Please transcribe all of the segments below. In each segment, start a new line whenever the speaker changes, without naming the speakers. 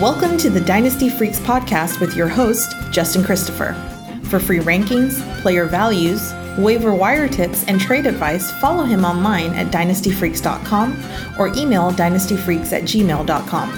Welcome to the Dynasty Freaks podcast with your host, Justin Christopher. For free rankings, player values, waiver wire tips, and trade advice, follow him online at dynastyfreaks.com or email dynastyfreaks at gmail.com.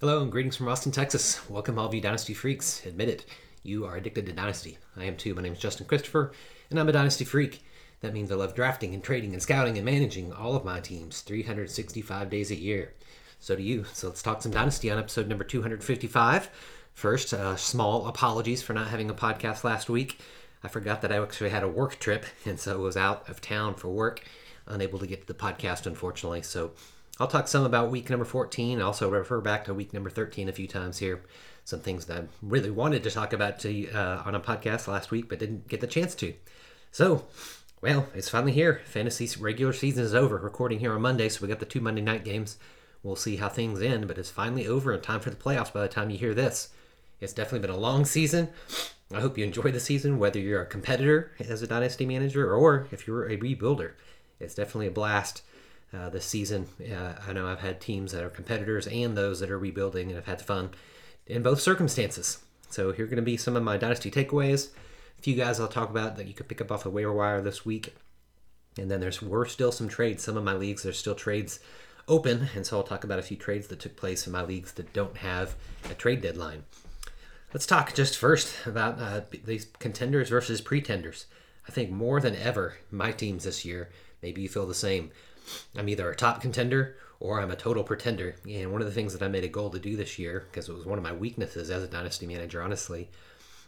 Hello and greetings from Austin, Texas. Welcome, all of you Dynasty Freaks. Admit it, you are addicted to Dynasty. I am too. My name is Justin Christopher, and I'm a Dynasty Freak. That means I love drafting and trading and scouting and managing all of my teams 365 days a year. So do you. So let's talk some Dynasty on episode number 255. First, uh, small apologies for not having a podcast last week. I forgot that I actually had a work trip, and so was out of town for work, unable to get to the podcast, unfortunately. So I'll talk some about week number 14, and also refer back to week number 13 a few times here. Some things that I really wanted to talk about to, uh, on a podcast last week, but didn't get the chance to. So, well, it's finally here. Fantasy regular season is over. Recording here on Monday, so we got the two Monday night games. We'll see how things end, but it's finally over and time for the playoffs by the time you hear this. It's definitely been a long season. I hope you enjoy the season, whether you're a competitor as a dynasty manager or if you're a rebuilder. It's definitely a blast uh, this season. Uh, I know I've had teams that are competitors and those that are rebuilding and have had fun in both circumstances. So here are going to be some of my dynasty takeaways few guys I'll talk about that you could pick up off the waiver wire this week. And then there's were still some trades. Some of my leagues there's still trades open, and so I'll talk about a few trades that took place in my leagues that don't have a trade deadline. Let's talk just first about uh, these contenders versus pretenders. I think more than ever, my teams this year, maybe you feel the same. I'm either a top contender or I'm a total pretender. And one of the things that I made a goal to do this year, because it was one of my weaknesses as a dynasty manager, honestly,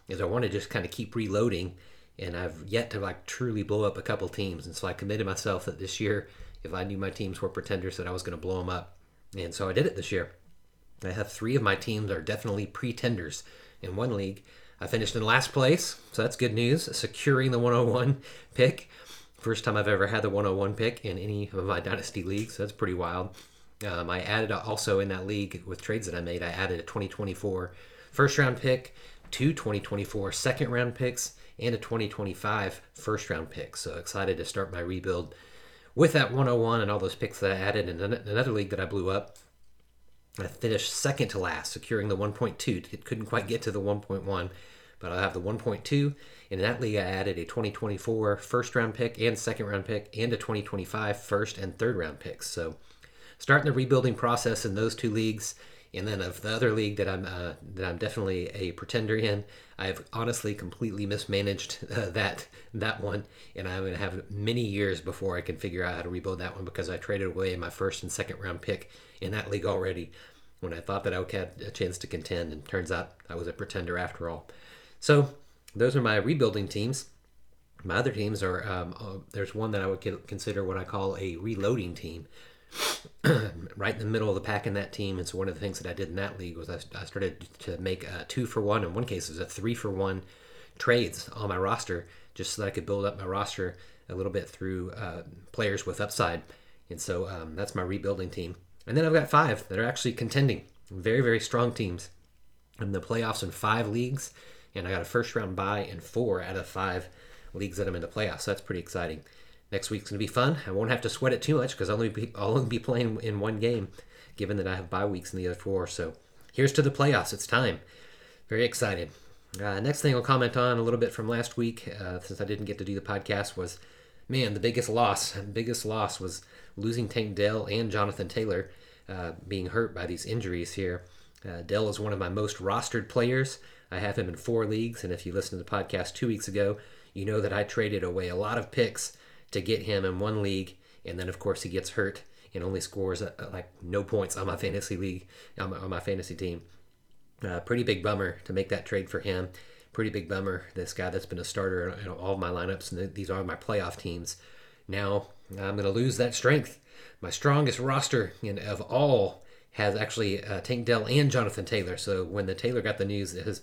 is I want to just kind of keep reloading, and I've yet to like truly blow up a couple teams, and so I committed myself that this year, if I knew my teams were pretenders, that I was going to blow them up, and so I did it this year. I have three of my teams are definitely pretenders. In one league, I finished in last place, so that's good news, securing the 101 pick. First time I've ever had the 101 pick in any of my dynasty leagues. So that's pretty wild. Um, I added also in that league with trades that I made, I added a 2024 first round pick, two 2024 second round picks and a 2025 first round pick. So excited to start my rebuild with that 101 and all those picks that I added in another league that I blew up. I finished second to last, securing the 1.2. It couldn't quite get to the 1.1, but I'll have the 1.2. In that league, I added a 2024 first round pick and second round pick and a 2025 first and third round picks. So starting the rebuilding process in those two leagues and then of the other league that I'm uh, that I'm definitely a pretender in, I've honestly completely mismanaged uh, that that one, and I'm gonna have many years before I can figure out how to rebuild that one because I traded away my first and second round pick in that league already when I thought that I had a chance to contend, and turns out I was a pretender after all. So those are my rebuilding teams. My other teams are um, uh, there's one that I would consider what I call a reloading team. right in the middle of the pack in that team. And so one of the things that I did in that league was I, I started to make a two for one. In one case, it was a three for one trades on my roster, just so that I could build up my roster a little bit through uh, players with upside. And so um, that's my rebuilding team. And then I've got five that are actually contending. Very, very strong teams. I'm in the playoffs in five leagues, and I got a first round bye in four out of five leagues that I'm in the playoffs. So that's pretty exciting. Next week's going to be fun. I won't have to sweat it too much because I'll only be, I'll only be playing in one game, given that I have bye weeks in the other four. So here's to the playoffs. It's time. Very excited. Uh, next thing I'll comment on a little bit from last week, uh, since I didn't get to do the podcast, was man, the biggest loss. Biggest loss was losing Tank Dell and Jonathan Taylor uh, being hurt by these injuries here. Uh, Dell is one of my most rostered players. I have him in four leagues, and if you listened to the podcast two weeks ago, you know that I traded away a lot of picks to get him in one league, and then of course he gets hurt and only scores uh, like no points on my fantasy league on my, on my fantasy team. Uh, pretty big bummer to make that trade for him. Pretty big bummer. This guy that's been a starter in all of my lineups, and these are my playoff teams. Now I'm going to lose that strength. My strongest roster in, of all has actually uh, Tank Dell and Jonathan Taylor. So when the Taylor got the news that his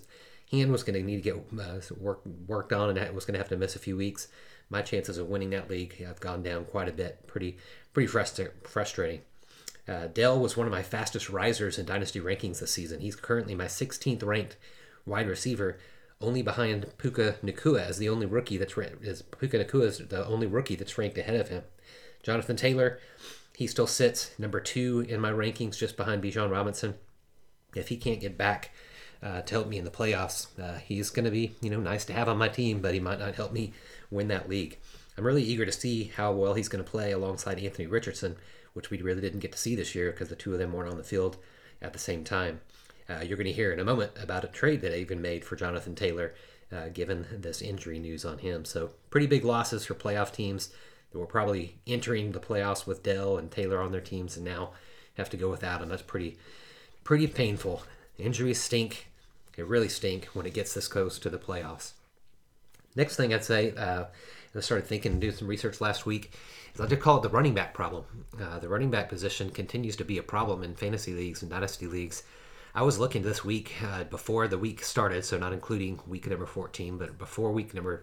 hand was going to need to get uh, work, worked on and was going to have to miss a few weeks, my chances of winning that league have gone down quite a bit. Pretty pretty frustrating. Uh, Dell was one of my fastest risers in dynasty rankings this season. He's currently my 16th ranked wide receiver, only behind Puka Nacua as the only rookie that's ranked. Is Puka Nacua is the only rookie that's ranked ahead of him. Jonathan Taylor, he still sits number two in my rankings, just behind Bijan Robinson. If he can't get back uh, to help me in the playoffs, uh, he's going to be you know nice to have on my team, but he might not help me win that league. I'm really eager to see how well he's going to play alongside Anthony Richardson, which we really didn't get to see this year because the two of them weren't on the field at the same time. Uh, you're going to hear in a moment about a trade that I even made for Jonathan Taylor, uh, given this injury news on him. So, pretty big losses for playoff teams that were probably entering the playoffs with Dell and Taylor on their teams and now have to go without them. That's pretty, pretty painful. Injuries stink. It really stink when it gets this close to the playoffs. Next thing I'd say, uh, I started thinking and doing some research last week, is I did call it the running back problem. Uh, the running back position continues to be a problem in fantasy leagues and dynasty leagues. I was looking this week uh, before the week started, so not including week number 14, but before week number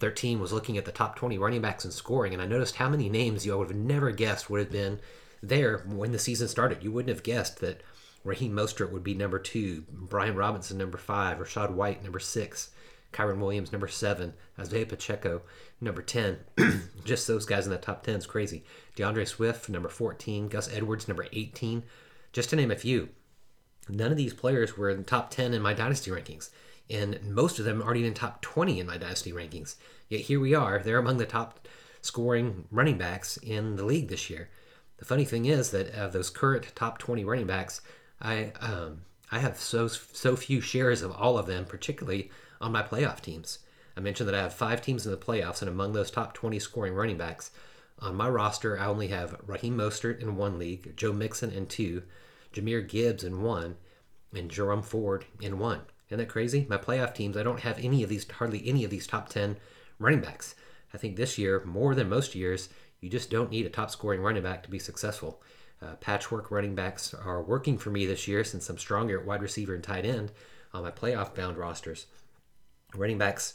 13, was looking at the top 20 running backs in scoring, and I noticed how many names you would have never guessed would have been there when the season started. You wouldn't have guessed that Raheem Mostert would be number two, Brian Robinson number five, Rachaad White number six, Kyren Williams number seven, Isaiah Pacheco number 10. Just those guys in the top 10 is crazy. D'Andre Swift number 14, Gus Edwards number 18, just to name a few. None of these players were in the top 10 in my dynasty rankings, and most of them aren't even top 20 in my dynasty rankings. Yet here we are, they're among the top scoring running backs in the league this year. The funny thing is that of those current top 20 running backs, I um, I have so so few shares of all of them, particularly on my playoff teams. I mentioned that I have five teams in the playoffs, and among those top 20 scoring running backs, on my roster, I only have Raheem Mostert in one league, Joe Mixon in two, Jahmyr Gibbs in one, and Jerome Ford in one. Isn't that crazy? My playoff teams, I don't have any of these, hardly any of these top 10 running backs. I think this year, more than most years, you just don't need a top scoring running back to be successful. Uh, patchwork running backs are working for me this year since I'm stronger at wide receiver and tight end on my playoff bound rosters. Running backs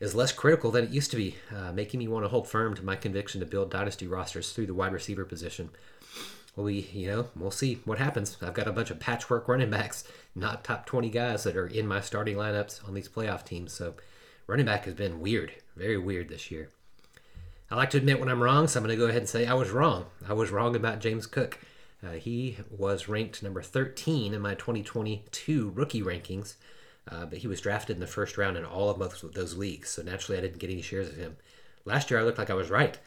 is less critical than it used to be, uh, making me want to hold firm to my conviction to build dynasty rosters through the wide receiver position. We, you know, we'll see what happens. I've got a bunch of patchwork running backs, not top 20 guys that are in my starting lineups on these playoff teams. So, running back has been weird, very weird this year. I like to admit when I'm wrong, so I'm going to go ahead and say I was wrong. I was wrong about James Cook. Uh, he was ranked number 13 in my 2022 rookie rankings. Uh, but he was drafted in the first round in all of of those leagues, so naturally I didn't get any shares of him. Last year I looked like I was right,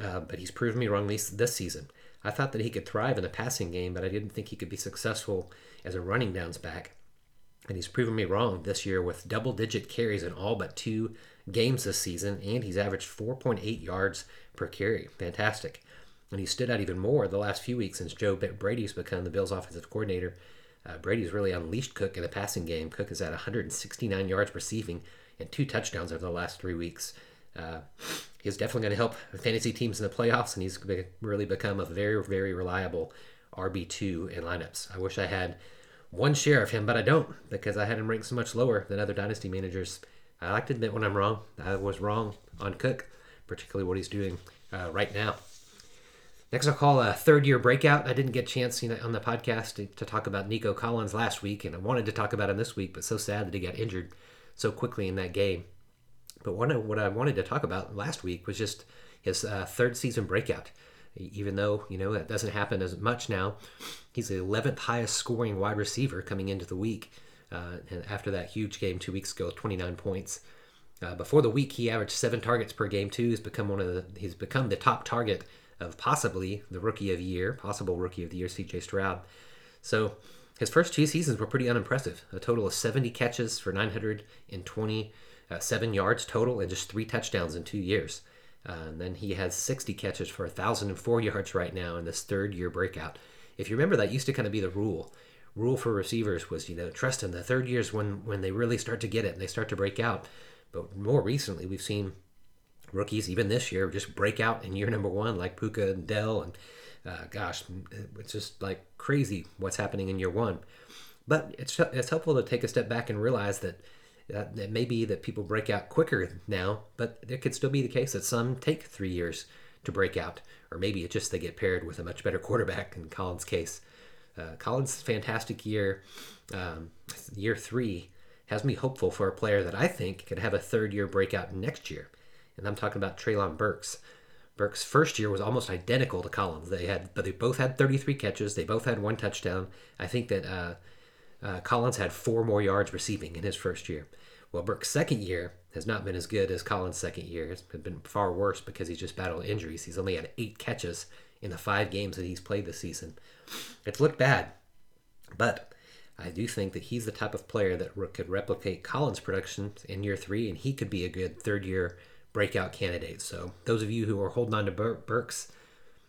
uh, but he's proven me wrong this, this season. I thought that he could thrive in the passing game, but I didn't think he could be successful as a running downs back. And he's proven me wrong this year with double digit carries in all but two games this season, and he's averaged 4.8 yards per carry. Fantastic. And he stood out even more the last few weeks since Joe Brady's become the Bills' offensive coordinator uh, Brady's really unleashed Cook in the passing game. Cook is at 169 yards receiving and two touchdowns over the last three weeks. Uh, he's definitely going to help fantasy teams in the playoffs, and he's really become a very, very reliable RB2 in lineups. I wish I had one share of him, but I don't because I had him ranked so much lower than other dynasty managers. I like to admit when I'm wrong. I was wrong on Cook, particularly what he's doing uh, right now. Next, I'll call a third year breakout. I didn't get a chance you know, on the podcast to, to, talk about Nico Collins last week, and I wanted to talk about him this week, but so sad that he got injured so quickly in that game. But one of what I wanted to talk about last week was just his uh, third season breakout. Even though you know that doesn't happen as much now, he's the 11th highest scoring wide receiver coming into the week. Uh, and after that huge game two weeks ago, 29 points. Uh, before the week, he averaged seven targets per game too. He's become one of the he's become the top target of possibly the rookie of the year, possible rookie of the year, CJ Stroud. So his first two seasons were pretty unimpressive. A total of 70 catches for 927 yards total and just three touchdowns in two years. Uh, and then he has 60 catches for 1,004 yards right now in this third year breakout. If you remember, that used to kind of be the rule. Rule for receivers was, you know, trust in the third years when when they really start to get it and they start to break out. But more recently, we've seen rookies, even this year, just break out in year number one, like Puka and Dell. And uh, gosh, it's just like crazy what's happening in year one. But it's, it's helpful to take a step back and realize that uh, it may be that people break out quicker now, but it could still be the case that some take three years to break out. Or maybe it's just they get paired with a much better quarterback in Collins' case. Uh, Collins' fantastic year, um, year three, has me hopeful for a player that I think could have a third year breakout next year and I'm talking about Treylon Burks. Burke's first year was almost identical to Collins. They had, but they both had 33 catches. They both had one touchdown. I think that uh, uh, Collins had four more yards receiving in his first year. Well, Burks' second year has not been as good as Collins' second year. It's been far worse because he's just battled injuries. He's only had eight catches in the five games that he's played this season. It's looked bad, but I do think that he's the type of player that could replicate Collins' production in year three, and he could be a good third year breakout candidate. So, those of you who are holding on to Bur- Burks,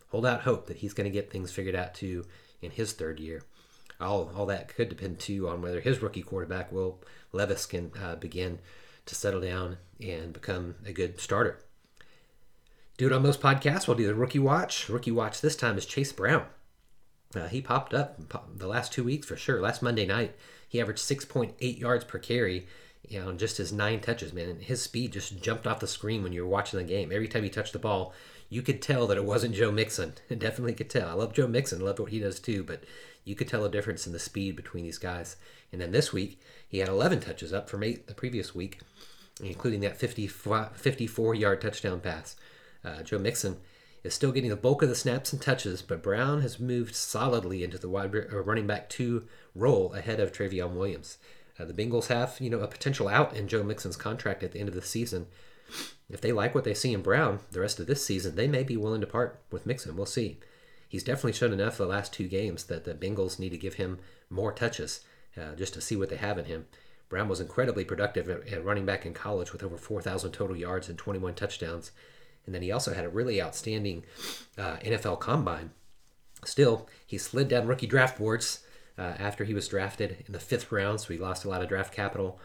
hold out hope that he's going to get things figured out too in his third year. All, all that could depend too on whether his rookie quarterback, Will Levis, can uh, begin to settle down and become a good starter. Do it on most podcasts. We'll do the rookie watch. Rookie watch this time is Chase Brown. Uh, he popped up the last two weeks for sure. Last Monday night, he averaged 6.8 yards per carry you know, just his nine touches, man. And his speed just jumped off the screen when you were watching the game. Every time he touched the ball, you could tell that it wasn't Joe Mixon. definitely could tell. I love Joe Mixon, I love what he does too, but you could tell a difference in the speed between these guys. And then this week, he had 11 touches up from eight the previous week, including that 54 yard touchdown pass. Uh, Joe Mixon is still getting the bulk of the snaps and touches, but Brown has moved solidly into the wide uh, running back two role ahead of Trayveon Williams. Uh, the Bengals have, you know, a potential out in Joe Mixon's contract at the end of the season. If they like what they see in Brown the rest of this season, they may be willing to part with Mixon. We'll see. He's definitely shown enough the last two games that the Bengals need to give him more touches uh, just to see what they have in him. Brown was incredibly productive at, at running back in college with over 4,000 total yards and 21 touchdowns. And then he also had a really outstanding uh, NFL combine. Still, he slid down rookie draft boards uh, after he was drafted in the fifth round, so he lost a lot of draft capital.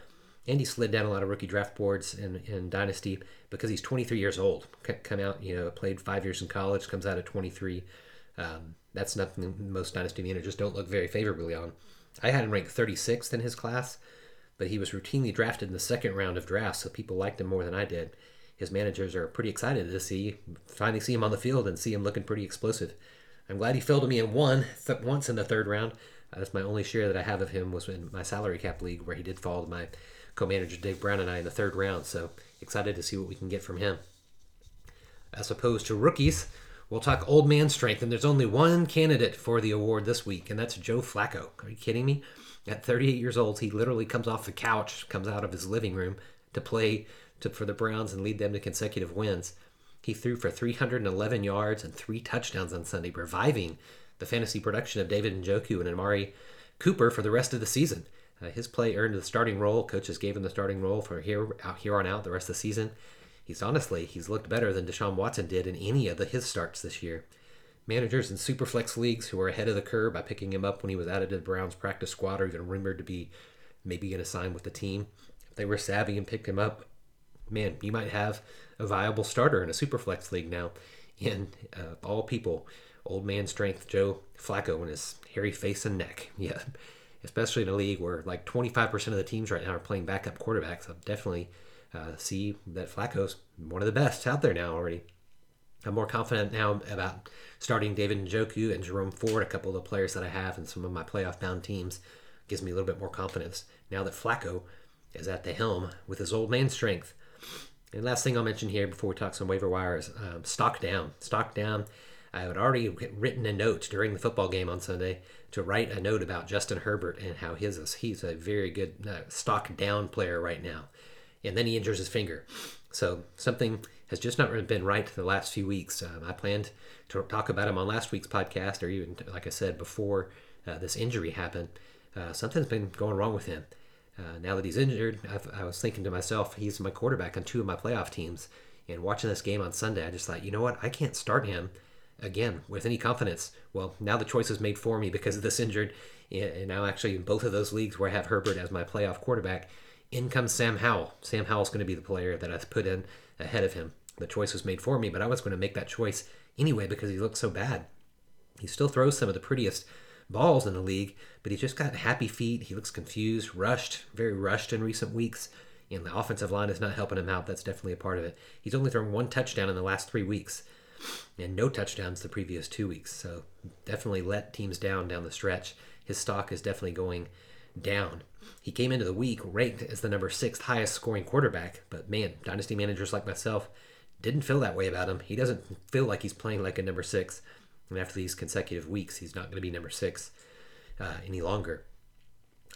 And he slid down a lot of rookie draft boards in, in Dynasty because he's 23 years old. Come out, you know, played five years in college, comes out at 23. Um, that's nothing most Dynasty managers don't look very favorably on. I had him ranked 36th in his class, but he was routinely drafted in the second round of drafts, so people liked him more than I did. His managers are pretty excited to see, finally see him on the field and see him looking pretty explosive. I'm glad he fell to me in one th- once in the third round, uh, that's my only share that I have of him was in my salary cap league where he did fall to my co-manager Dave Brown and I in the third round. So excited to see what we can get from him. As opposed to rookies, we'll talk old man strength, and there's only one candidate for the award this week, and that's Joe Flacco. Are you kidding me? At 38 years old, he literally comes off the couch, comes out of his living room to play to, for the Browns and lead them to consecutive wins. He threw for 311 yards and three touchdowns on Sunday, reviving the fantasy production of David Njoku and Amari Cooper for the rest of the season. Uh, his play earned the starting role. Coaches gave him the starting role for here out here on out the rest of the season. He's honestly he's looked better than Deshaun Watson did in any of the, his starts this year. Managers in superflex leagues who are ahead of the curve by picking him up when he was added to the Browns practice squad or even rumored to be maybe going to sign with the team. If they were savvy and picked him up, man, you might have a viable starter in a super flex league now. And uh, all people old man strength Joe Flacco and his hairy face and neck. Yeah, especially in a league where like 25% of the teams right now are playing backup quarterbacks. I definitely uh, see that Flacco's one of the best out there now already. I'm more confident now about starting David Njoku and Jerome Ford, a couple of the players that I have in some of my playoff bound teams. Gives me a little bit more confidence now that Flacco is at the helm with his old man strength. And last thing I'll mention here before we talk some waiver wires, um, stock down. Stock down I had already written a note during the football game on Sunday to write a note about Justin Herbert and how his is, he's a very good uh, stock down player right now. And then he injures his finger. So something has just not been right the last few weeks. Um, I planned to talk about him on last week's podcast, or even, like I said, before uh, this injury happened. Uh, something's been going wrong with him. Uh, now that he's injured, I've, i was thinking to myself, he's my quarterback on two of my playoff teams. And watching this game on Sunday, I just thought, you know what? I can't start him again with any confidence. Well, now the choice is made for me because of this injured, and now actually in both of those leagues where I have Herbert as my playoff quarterback, in comes Sam Howell. Sam Howell's going to be the player that I put in ahead of him. The choice was made for me, but I was going to make that choice anyway because he looks so bad. He still throws some of the prettiest balls in the league, but he's just got happy feet. He looks confused, rushed, very rushed in recent weeks. And the offensive line is not helping him out. That's definitely a part of it. He's only thrown one touchdown in the last three weeks and no touchdowns the previous two weeks. So definitely let teams down down the stretch. His stock is definitely going down. He came into the week ranked as the number six highest scoring quarterback, but man, dynasty managers like myself didn't feel that way about him. He doesn't feel like he's playing like a number six. And after these consecutive weeks, he's not going to be number six uh, any longer.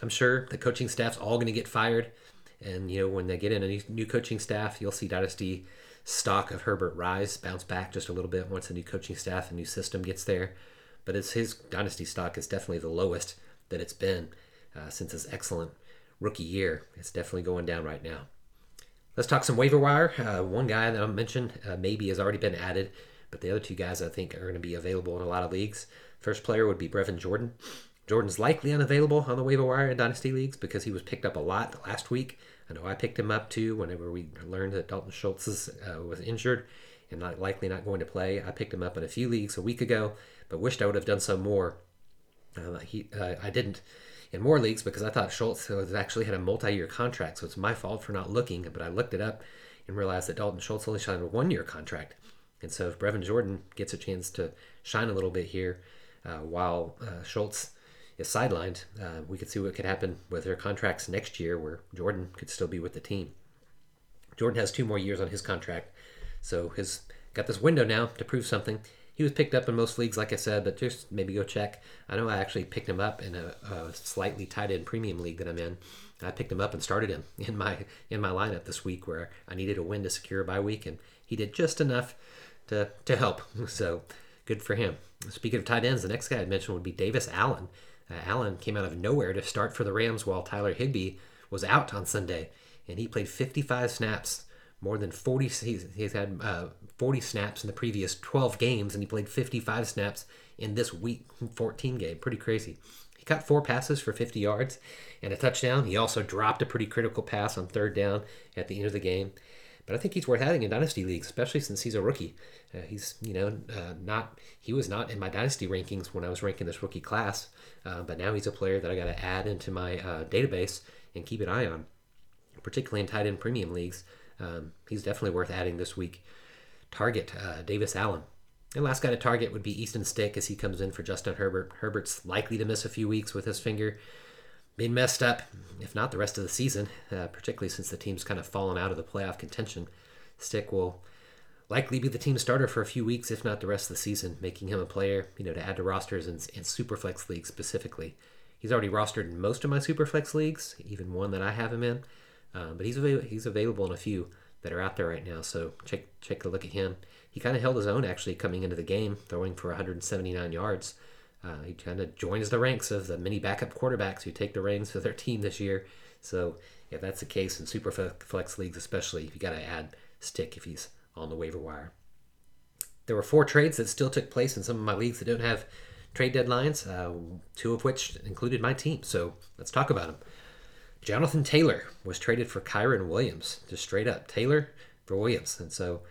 I'm sure the coaching staff's all going to get fired. And, you know, when they get in a new coaching staff, you'll see Dynasty stock of Herbert rise, bounce back just a little bit once a new coaching staff, a new system gets there. But it's his Dynasty stock is definitely the lowest that it's been uh, since his excellent rookie year. It's definitely going down right now. Let's talk some waiver wire. Uh, one guy that I mentioned uh, maybe has already been added, but the other two guys I think are going to be available in a lot of leagues. First player would be Brevin Jordan. Jordan's likely unavailable on the waiver wire in dynasty leagues because he was picked up a lot last week. I know I picked him up too whenever we learned that Dalton Schultz uh, was injured and not likely not going to play. I picked him up in a few leagues a week ago, but wished I would have done so more. Uh, he, uh, I didn't in more leagues because I thought Schultz actually had a multi-year contract, so it's my fault for not looking. But I looked it up and realized that Dalton Schultz only signed a one-year contract, and so if Brevin Jordan gets a chance to shine a little bit here, uh, while uh, Schultz is sidelined, uh, we could see what could happen with their contracts next year, where Jordan could still be with the team. Jordan has two more years on his contract, so he's got this window now to prove something. He was picked up in most leagues, like I said, but just maybe go check. I know I actually picked him up in a, a slightly tight end premium league that I'm in. I picked him up and started him in my in my lineup this week, where I needed a win to secure a bye week, and he did just enough to to help. So good for him. Speaking of tight ends, the next guy I'd mention would be Davis Allen. Uh, Allen came out of nowhere to start for the Rams while Tyler Higbee was out on Sunday, and he played 55 snaps, more than 40. He's, he's had uh, 40 snaps in the previous 12 games, and he played 55 snaps in this week 14 game. Pretty crazy. He caught four passes for 50 yards and a touchdown. He also dropped a pretty critical pass on third down at the end of the game. But I think he's worth having in dynasty leagues, especially since he's a rookie. Uh, he's you know uh, not he was not in my dynasty rankings when I was ranking this rookie class, uh, but now he's a player that I got to add into my uh, database and keep an eye on, particularly in tight end premium leagues. Um, he's definitely worth adding this week. Target uh, Davis Allen. And last guy to target would be Easton Stick as he comes in for Justin Herbert. Herbert's likely to miss a few weeks with his finger being messed up, if not the rest of the season, uh, particularly since the team's kind of fallen out of the playoff contention. Stick will likely be the team starter for a few weeks, if not the rest of the season, making him a player, you know, to add to rosters and, and Superflex leagues specifically. He's already rostered in most of my Superflex leagues, even one that I have him in, um, but he's avail- he's available in a few that are out there right now. So check check a look at him. He kind of held his own actually coming into the game, throwing for 179 yards. Uh, he kind of joins the ranks of the many backup quarterbacks who take the reins for their team this year. So if that's the case in super flex leagues, especially, you got to add Stick if he's on the waiver wire. There were four trades that still took place in some of my leagues that don't have trade deadlines, uh, two of which included my team. So let's talk about them. Jonathan Taylor was traded for Kyren Williams, just straight up Taylor for Williams. And so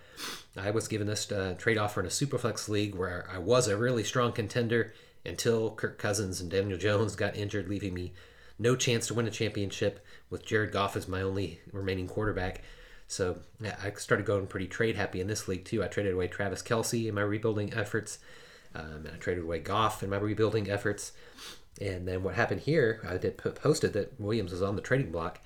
I was given this uh, trade offer in a Superflex league where I was a really strong contender until Kirk Cousins and Daniel Jones got injured, leaving me no chance to win a championship with Jared Goff as my only remaining quarterback. So yeah, I started going pretty trade happy in this league too. I traded away Travis Kelce in my rebuilding efforts, um, and I traded away Goff in my rebuilding efforts. And then what happened here? I did posted that Williams was on the trading block,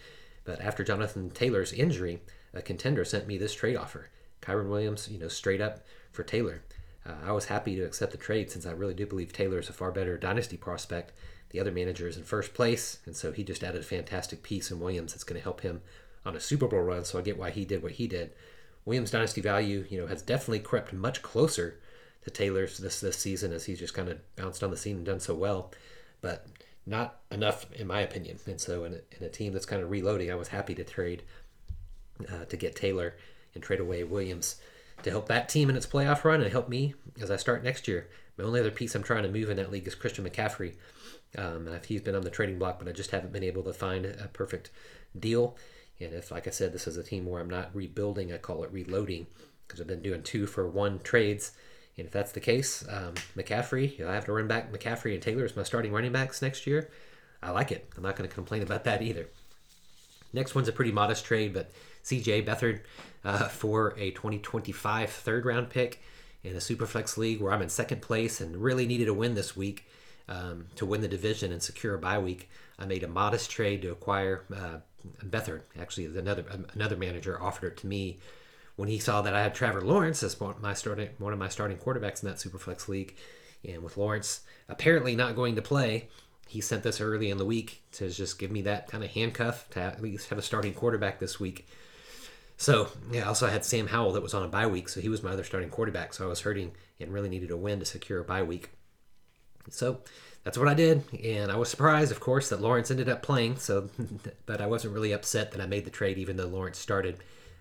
but after Jonathan Taylor's injury, a contender sent me this trade offer: Kyren Williams, you know, straight up for Taylor. Uh, I was happy to accept the trade since I really do believe Taylor is a far better dynasty prospect. The other manager is in first place, and so he just added a fantastic piece in Williams that's going to help him on a Super Bowl run. So I get why he did what he did. Williams' dynasty value, you know, has definitely crept much closer to Taylor's this this season as he's just kind of bounced on the scene and done so well, but not enough in my opinion. And so in a, in a team that's kind of reloading, I was happy to trade uh, to get Taylor and trade away Williams to help that team in its playoff run and help me as I start next year. My only other piece I'm trying to move in that league is Christian McCaffrey. Um, he's been on the trading block, but I just haven't been able to find a perfect deal. And if, like I said, this is a team where I'm not rebuilding, I call it reloading because I've been doing two for one trades. And if that's the case, um, McCaffrey, you know, I have to run back McCaffrey and Taylor as my starting running backs next year. I like it. I'm not going to complain about that either. Next one's a pretty modest trade, but CJ Beathard uh, for a 2025 third round pick in a Superflex league where I'm in second place and really needed a win this week um, to win the division and secure a bye week. I made a modest trade to acquire uh, Beathard. Actually, another another manager offered it to me when he saw that I had Trevor Lawrence as my starting one of my starting quarterbacks in that Superflex league, and with Lawrence apparently not going to play, he sent this early in the week to just give me that kind of handcuff to at least have a starting quarterback this week. So yeah, also I had Sam Howell that was on a bye week, so he was my other starting quarterback. So I was hurting and really needed a win to secure a bye week. So that's what I did, and I was surprised, of course, that Lawrence ended up playing. So, but I wasn't really upset that I made the trade, even though Lawrence started.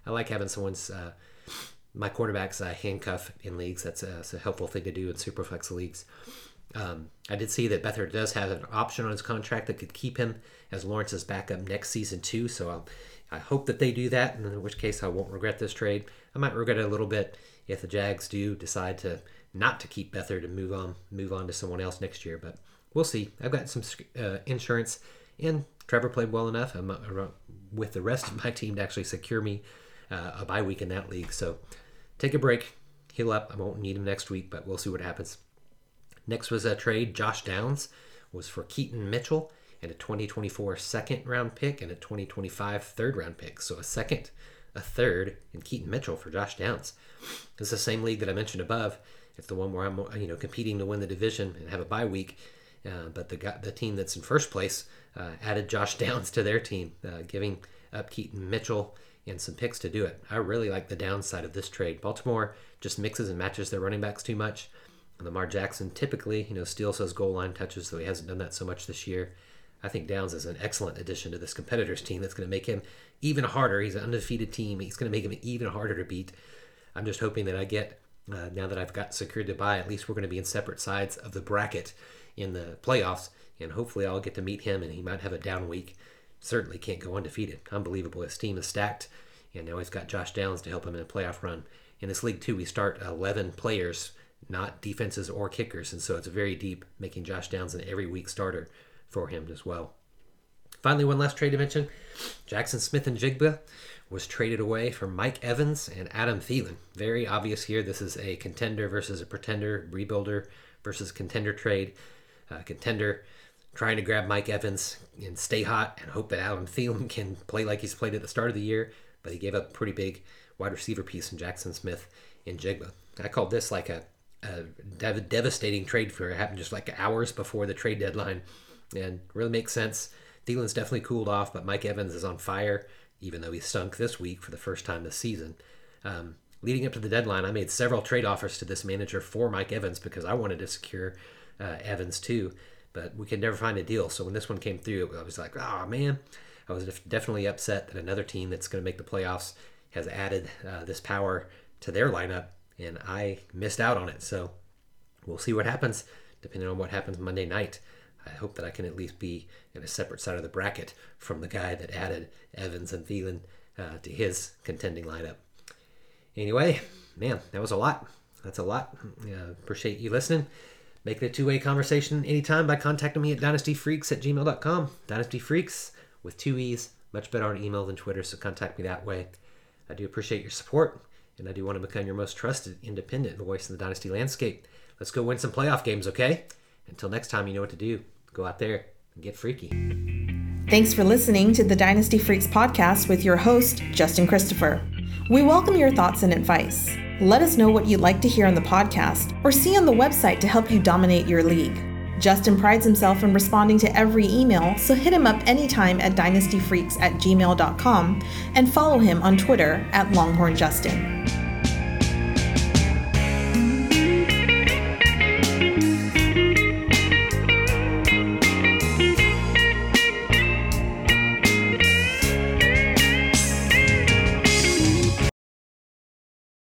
I like having someone's uh, my quarterback's uh, handcuff in leagues. That's a, that's a helpful thing to do in superflex leagues. Um, I did see that Beathard does have an option on his contract that could keep him as Lawrence's backup next season too. So I'll, I hope that they do that, in which case I won't regret this trade. I might regret it a little bit if the Jags do decide to not to keep Beathard and move on move on to someone else next year. But we'll see. I've got some uh, insurance, and Trevor played well enough I'm, uh, with the rest of my team to actually secure me uh, a bye week in that league. So take a break, heal up. I won't need him next week, but we'll see what happens. Next was a trade. Josh Downs was for Keaton Mitchell and a 2024 second round pick and a 2025 third round pick. So a second, a third, and Keaton Mitchell for Josh Downs. It's the same league that I mentioned above. It's the one where I'm, you know, competing to win the division and have a bye week. Uh, but the the team that's in first place uh, added Josh Downs to their team, uh, giving up Keaton Mitchell and some picks to do it. I really like the downside of this trade. Baltimore just mixes and matches their running backs too much. Lamar Jackson typically, you know, steals those goal line touches, though he hasn't done that so much this year. I think Downs is an excellent addition to this competitor's team that's going to make him even harder. He's an undefeated team. He's going to make him even harder to beat. I'm just hoping that I get, uh, now that I've got secured to buy, at least we're going to be in separate sides of the bracket in the playoffs, and hopefully I'll get to meet him and he might have a down week. Certainly can't go undefeated. Unbelievable. His team is stacked, and now he's got Josh Downs to help him in a playoff run. In this league, too, we start 11 players not defenses or kickers. And so it's very deep, making Josh Downs an every week starter for him as well. Finally, one last trade to mention Jackson Smith-Njigba was traded away for Mike Evans and Adam Thielen. Very obvious here. This is a contender versus a pretender, rebuilder versus contender trade. Uh, contender trying to grab Mike Evans and stay hot and hope that Adam Thielen can play like he's played at the start of the year, but he gave up a pretty big wide receiver piece in Jackson Smith and Jigba. I called this like a a dev- devastating trade for it happened just like hours before the trade deadline, and really makes sense. Thielen's definitely cooled off, but Mike Evans is on fire, even though he stunk this week for the first time this season. Um, leading up to the deadline, I made several trade offers to this manager for Mike Evans because I wanted to secure uh, Evans too, but we could never find a deal. So when this one came through, I was like, oh man, I was definitely upset that another team that's going to make the playoffs has added uh, this power to their lineup and I missed out on it. So we'll see what happens depending on what happens Monday night. I hope that I can at least be in a separate side of the bracket from the guy that added Evans and Thielen uh, to his contending lineup. Anyway, man, that was a lot. That's a lot. Uh, appreciate you listening. Make it a two way conversation anytime by contacting me at dynastyfreaks at gmail.com. Dynasty Freaks with two E's. Much better on email than Twitter, so contact me that way. I do appreciate your support and I do want to become your most trusted independent voice in the Dynasty landscape. Let's go win some playoff games, okay? Until next time, you know what to do. Go out there and get freaky.
Thanks for listening to the Dynasty Freaks podcast with your host, Justin Christopher. We welcome your thoughts and advice. Let us know what you'd like to hear on the podcast or see on the website to help you dominate your league. Justin prides himself in responding to every email, so hit him up anytime at dynastyfreaks at gmail.com and follow him on Twitter at LonghornJustin.